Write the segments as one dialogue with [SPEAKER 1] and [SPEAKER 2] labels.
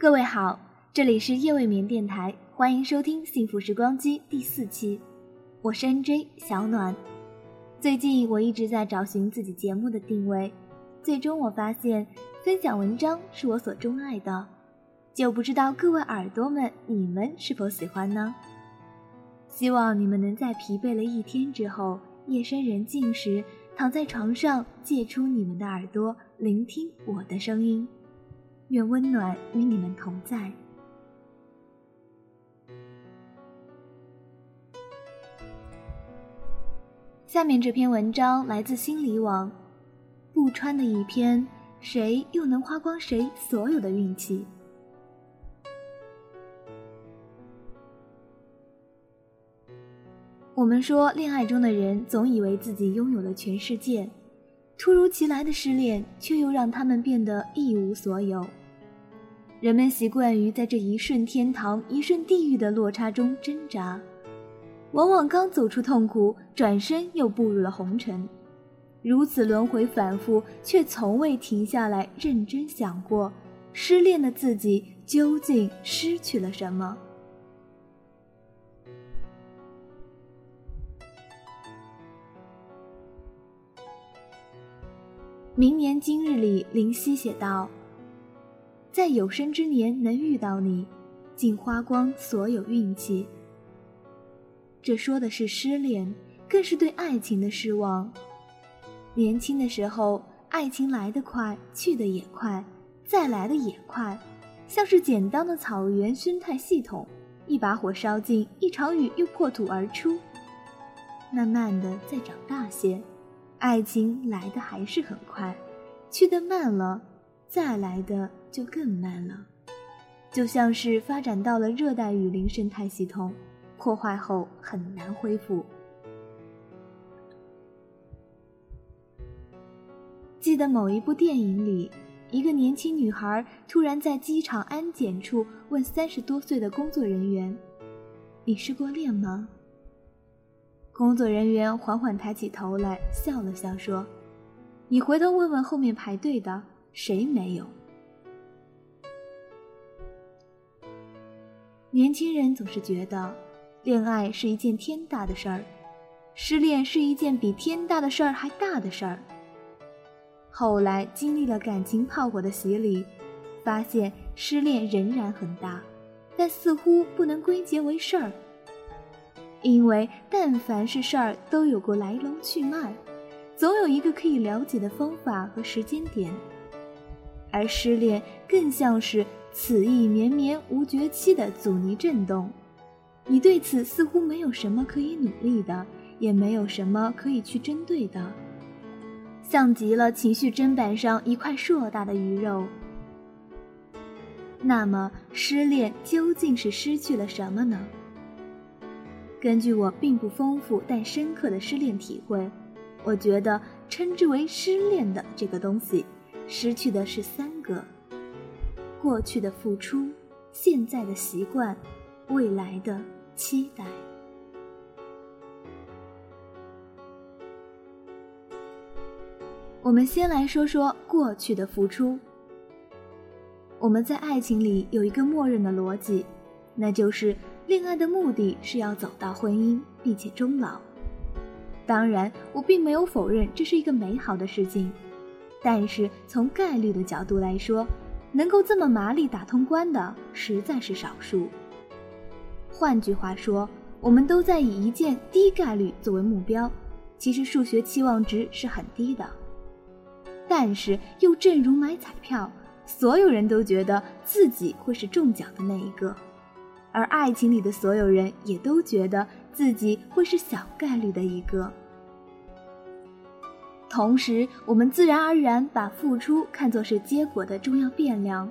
[SPEAKER 1] 各位好，这里是夜未眠电台，欢迎收听《幸福时光机》第四期，我是 NJ 小暖。最近我一直在找寻自己节目的定位，最终我发现分享文章是我所钟爱的，就不知道各位耳朵们你们是否喜欢呢？希望你们能在疲惫了一天之后，夜深人静时，躺在床上借出你们的耳朵，聆听我的声音。愿温暖与你们同在。下面这篇文章来自心理网，不穿的一篇，谁又能花光谁所有的运气？我们说，恋爱中的人总以为自己拥有了全世界，突如其来的失恋却又让他们变得一无所有。人们习惯于在这一瞬天堂、一瞬地狱的落差中挣扎，往往刚走出痛苦，转身又步入了红尘，如此轮回反复，却从未停下来认真想过，失恋的自己究竟失去了什么。明年今日里，林夕写道。在有生之年能遇到你，竟花光所有运气。这说的是失恋，更是对爱情的失望。年轻的时候，爱情来得快，去得也快，再来的也快，像是简单的草原生态系统，一把火烧尽，一场雨又破土而出。慢慢的再长大些，爱情来的还是很快，去的慢了，再来的。就更慢了，就像是发展到了热带雨林生态系统，破坏后很难恢复。记得某一部电影里，一个年轻女孩突然在机场安检处问三十多岁的工作人员：“你失过恋吗？”工作人员缓缓抬起头来，笑了笑说：“你回头问问后面排队的，谁没有？”年轻人总是觉得，恋爱是一件天大的事儿，失恋是一件比天大的事儿还大的事儿。后来经历了感情炮火的洗礼，发现失恋仍然很大，但似乎不能归结为事儿。因为但凡是事儿，都有过来龙去脉，总有一个可以了解的方法和时间点，而失恋更像是。此意绵绵无绝期的阻尼震动，你对此似乎没有什么可以努力的，也没有什么可以去针对的，像极了情绪砧板上一块硕大的鱼肉。那么，失恋究竟是失去了什么呢？根据我并不丰富但深刻的失恋体会，我觉得称之为失恋的这个东西，失去的是三个。过去的付出，现在的习惯，未来的期待。我们先来说说过去的付出。我们在爱情里有一个默认的逻辑，那就是恋爱的目的是要走到婚姻，并且终老。当然，我并没有否认这是一个美好的事情，但是从概率的角度来说。能够这么麻利打通关的实在是少数。换句话说，我们都在以一件低概率作为目标，其实数学期望值是很低的。但是又正如买彩票，所有人都觉得自己会是中奖的那一个，而爱情里的所有人也都觉得自己会是小概率的一个。同时，我们自然而然把付出看作是结果的重要变量，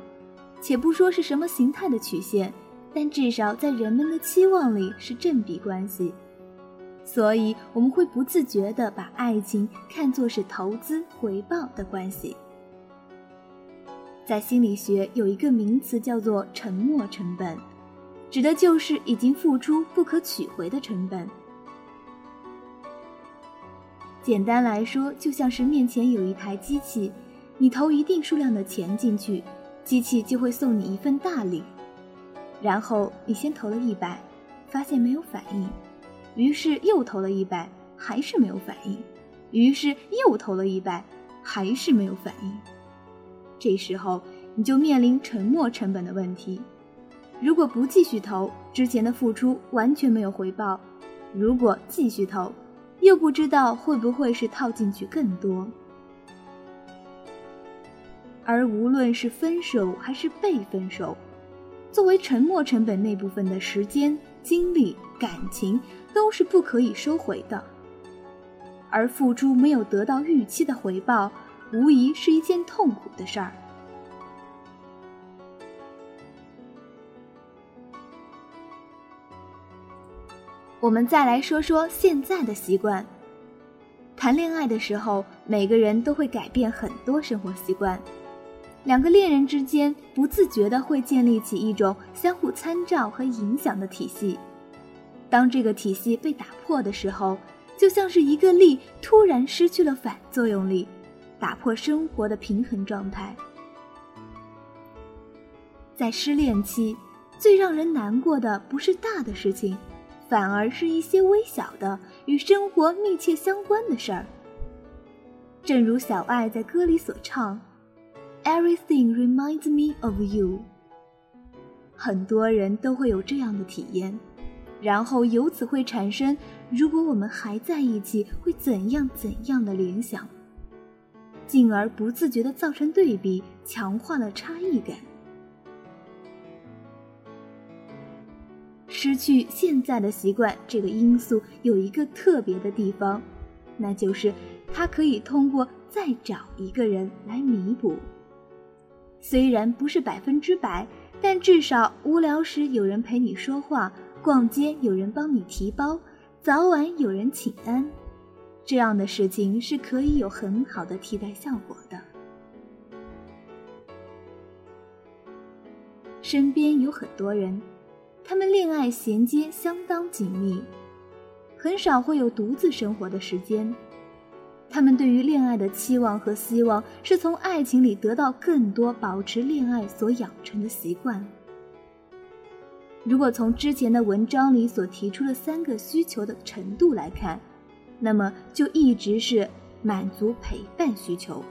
[SPEAKER 1] 且不说是什么形态的曲线，但至少在人们的期望里是正比关系。所以，我们会不自觉地把爱情看作是投资回报的关系。在心理学有一个名词叫做“沉没成本”，指的就是已经付出不可取回的成本。简单来说，就像是面前有一台机器，你投一定数量的钱进去，机器就会送你一份大礼。然后你先投了一百，发现没有反应，于是又投了一百，还是没有反应，于是又投了一百，还是没有反应。这时候你就面临沉没成本的问题。如果不继续投，之前的付出完全没有回报；如果继续投，又不知道会不会是套进去更多。而无论是分手还是被分手，作为沉没成本那部分的时间、精力、感情，都是不可以收回的。而付出没有得到预期的回报，无疑是一件痛苦的事儿。我们再来说说现在的习惯。谈恋爱的时候，每个人都会改变很多生活习惯。两个恋人之间不自觉的会建立起一种相互参照和影响的体系。当这个体系被打破的时候，就像是一个力突然失去了反作用力，打破生活的平衡状态。在失恋期，最让人难过的不是大的事情。反而是一些微小的与生活密切相关的事儿。正如小爱在歌里所唱：“Everything reminds me of you。”很多人都会有这样的体验，然后由此会产生“如果我们还在一起，会怎样怎样的”联想，进而不自觉地造成对比，强化了差异感。失去现在的习惯这个因素有一个特别的地方，那就是它可以通过再找一个人来弥补。虽然不是百分之百，但至少无聊时有人陪你说话，逛街有人帮你提包，早晚有人请安，这样的事情是可以有很好的替代效果的。身边有很多人。他们恋爱衔接相当紧密，很少会有独自生活的时间。他们对于恋爱的期望和希望，是从爱情里得到更多保持恋爱所养成的习惯。如果从之前的文章里所提出的三个需求的程度来看，那么就一直是满足陪伴需求。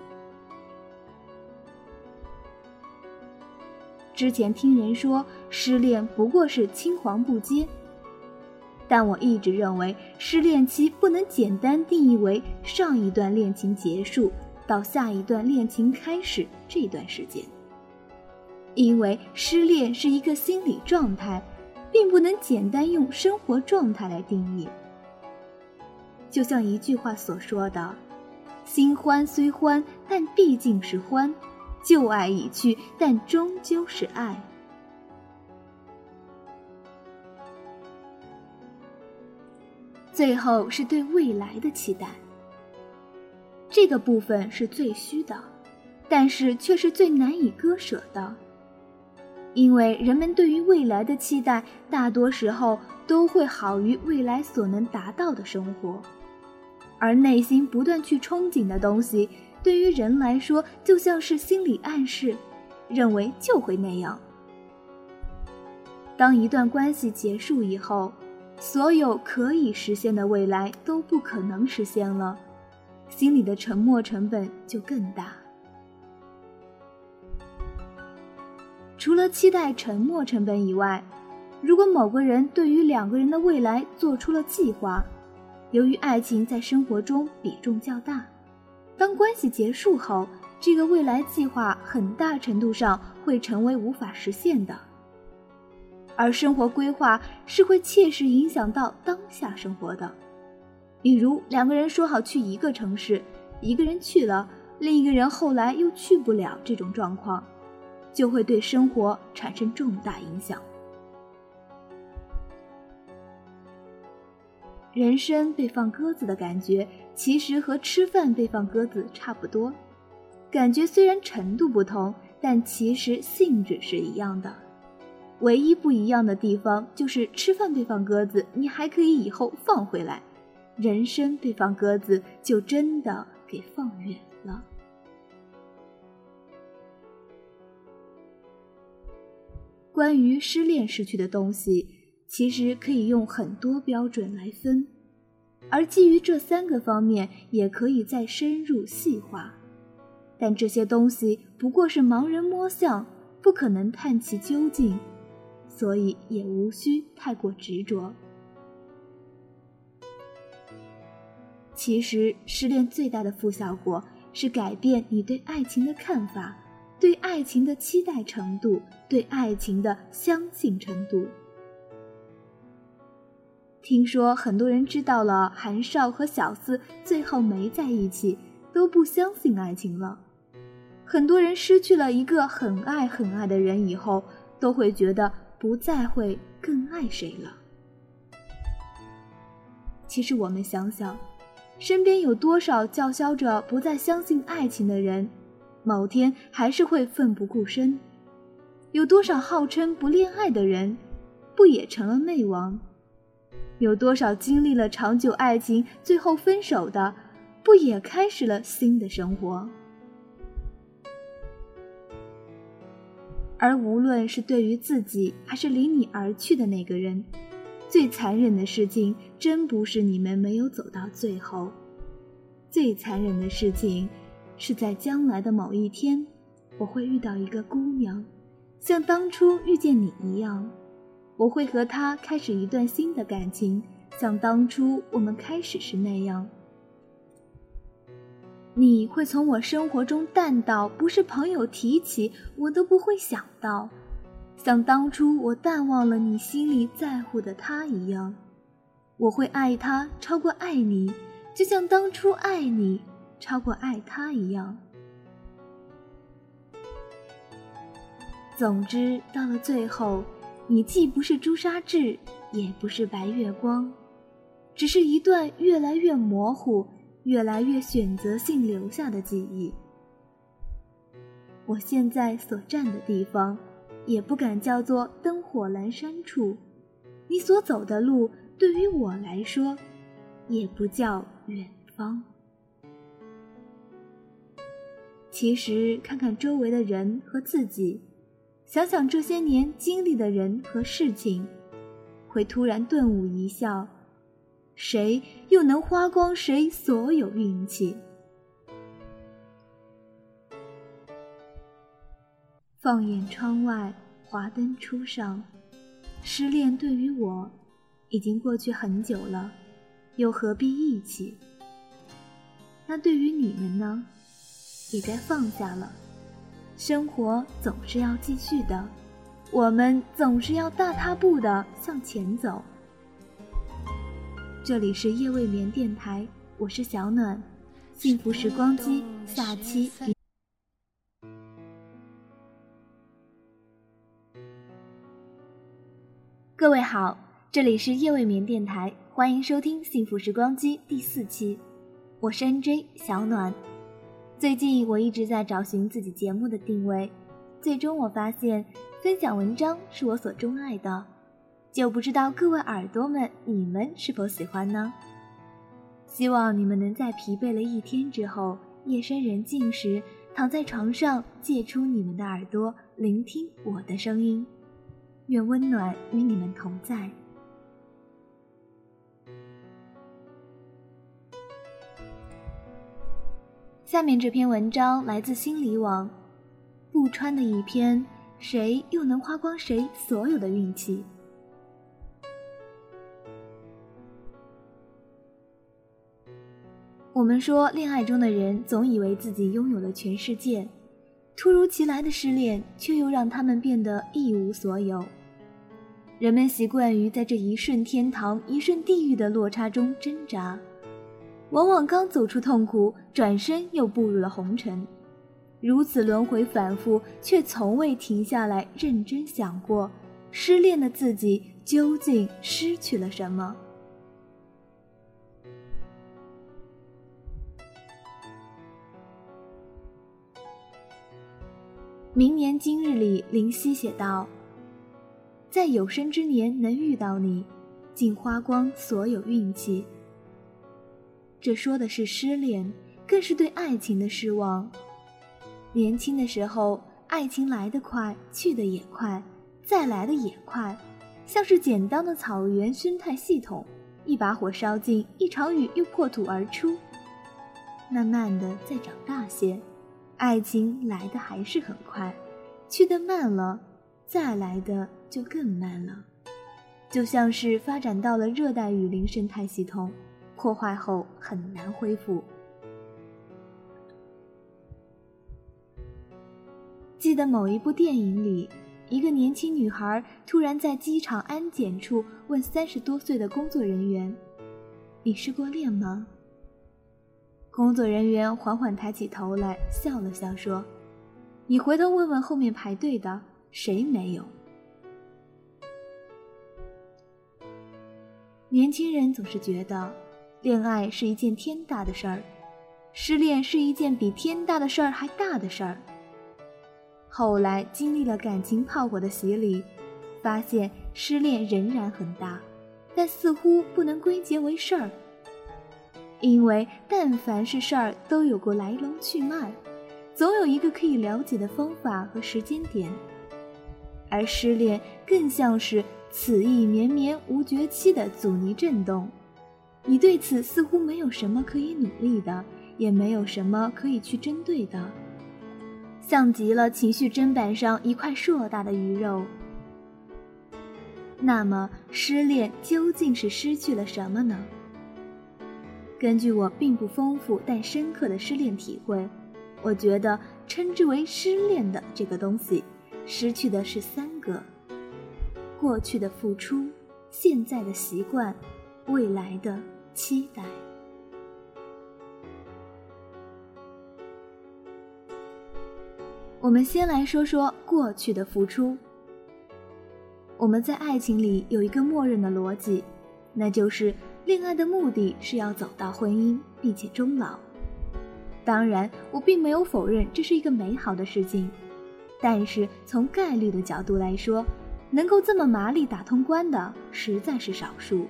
[SPEAKER 1] 之前听人说失恋不过是青黄不接，但我一直认为失恋期不能简单定义为上一段恋情结束到下一段恋情开始这段时间，因为失恋是一个心理状态，并不能简单用生活状态来定义。就像一句话所说的：“新欢虽欢，但毕竟是欢。”旧爱已去，但终究是爱。最后是对未来的期待，这个部分是最虚的，但是却是最难以割舍的，因为人们对于未来的期待，大多时候都会好于未来所能达到的生活，而内心不断去憧憬的东西。对于人来说，就像是心理暗示，认为就会那样。当一段关系结束以后，所有可以实现的未来都不可能实现了，心里的沉没成本就更大。除了期待沉没成本以外，如果某个人对于两个人的未来做出了计划，由于爱情在生活中比重较大。当关系结束后，这个未来计划很大程度上会成为无法实现的。而生活规划是会切实影响到当下生活的，比如两个人说好去一个城市，一个人去了，另一个人后来又去不了，这种状况，就会对生活产生重大影响。人生被放鸽子的感觉，其实和吃饭被放鸽子差不多。感觉虽然程度不同，但其实性质是一样的。唯一不一样的地方就是吃饭被放鸽子，你还可以以后放回来；人生被放鸽子，就真的给放远了。关于失恋失去的东西，其实可以用很多标准来分，而基于这三个方面，也可以再深入细化。但这些东西不过是盲人摸象，不可能探其究竟，所以也无需太过执着。其实，失恋最大的负效果是改变你对爱情的看法。对爱情的期待程度，对爱情的相信程度。听说很多人知道了韩少和小四最后没在一起，都不相信爱情了。很多人失去了一个很爱很爱的人以后，都会觉得不再会更爱谁了。其实我们想想，身边有多少叫嚣着不再相信爱情的人？某天还是会奋不顾身，有多少号称不恋爱的人，不也成了媚王？有多少经历了长久爱情最后分手的，不也开始了新的生活？而无论是对于自己，还是离你而去的那个人，最残忍的事情，真不是你们没有走到最后，最残忍的事情。是在将来的某一天，我会遇到一个姑娘，像当初遇见你一样，我会和她开始一段新的感情，像当初我们开始时那样。你会从我生活中淡到不是朋友提起我都不会想到，像当初我淡忘了你心里在乎的他一样，我会爱他超过爱你，就像当初爱你。超过爱他一样。总之，到了最后，你既不是朱砂痣，也不是白月光，只是一段越来越模糊、越来越选择性留下的记忆。我现在所站的地方，也不敢叫做灯火阑珊处；你所走的路，对于我来说，也不叫远方。其实，看看周围的人和自己，想想这些年经历的人和事情，会突然顿悟一笑：谁又能花光谁所有运气？放眼窗外，华灯初上，失恋对于我已经过去很久了，又何必忆起？那对于你们呢？也该放下了，生活总是要继续的，我们总是要大踏步的向前走。这里是夜未眠电台，我是小暖，幸福时光机下期。各位好，这里是夜未眠电台，欢迎收听幸福时光机第四期，我是 NJ 小暖。最近我一直在找寻自己节目的定位，最终我发现分享文章是我所钟爱的，就不知道各位耳朵们你们是否喜欢呢？希望你们能在疲惫了一天之后，夜深人静时躺在床上，借出你们的耳朵聆听我的声音，愿温暖与你们同在。下面这篇文章来自心理网，不穿的一篇，谁又能花光谁所有的运气？我们说，恋爱中的人总以为自己拥有了全世界，突如其来的失恋却又让他们变得一无所有。人们习惯于在这一瞬天堂、一瞬地狱的落差中挣扎。往往刚走出痛苦，转身又步入了红尘，如此轮回反复，却从未停下来认真想过，失恋的自己究竟失去了什么。明年今日里，林夕写道：“在有生之年能遇到你，竟花光所有运气。”这说的是失恋，更是对爱情的失望。年轻的时候，爱情来得快，去得也快，再来的也快，像是简单的草原生态系统，一把火烧尽，一场雨又破土而出。慢慢的再长大些，爱情来的还是很快，去的慢了，再来的就更慢了，就像是发展到了热带雨林生态系统，破坏后很难恢复。记得某一部电影里。一个年轻女孩突然在机场安检处问三十多岁的工作人员：“你失过恋吗？”工作人员缓缓抬起头来，笑了笑说：“你回头问问后面排队的，谁没有？”年轻人总是觉得，恋爱是一件天大的事儿，失恋是一件比天大的事儿还大的事儿。后来经历了感情炮火的洗礼，发现失恋仍然很大，但似乎不能归结为事儿。因为但凡是事儿，都有过来龙去脉，总有一个可以了解的方法和时间点。而失恋更像是此意绵绵无绝期的阻尼震动，你对此似乎没有什么可以努力的，也没有什么可以去针对的。像极了情绪砧板上一块硕大的鱼肉。那么，失恋究竟是失去了什么呢？根据我并不丰富但深刻的失恋体会，我觉得称之为失恋的这个东西，失去的是三个：过去的付出，现在的习惯，未来的期待。我们先来说说过去的付出。我们在爱情里有一个默认的逻辑，那就是恋爱的目的是要走到婚姻，并且终老。当然，我并没有否认这是一个美好的事情，但是从概率的角度来说，能够这么麻利打通关的实在是少数。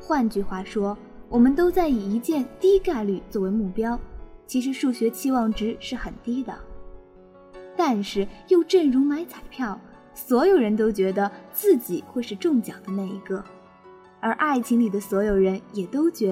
[SPEAKER 1] 换句话说，我们都在以一件低概率作为目标，其实数学期望值是很低的。但是又正如买彩票，所有人都觉得自己会是中奖的那一个，而爱情里的所有人也都觉。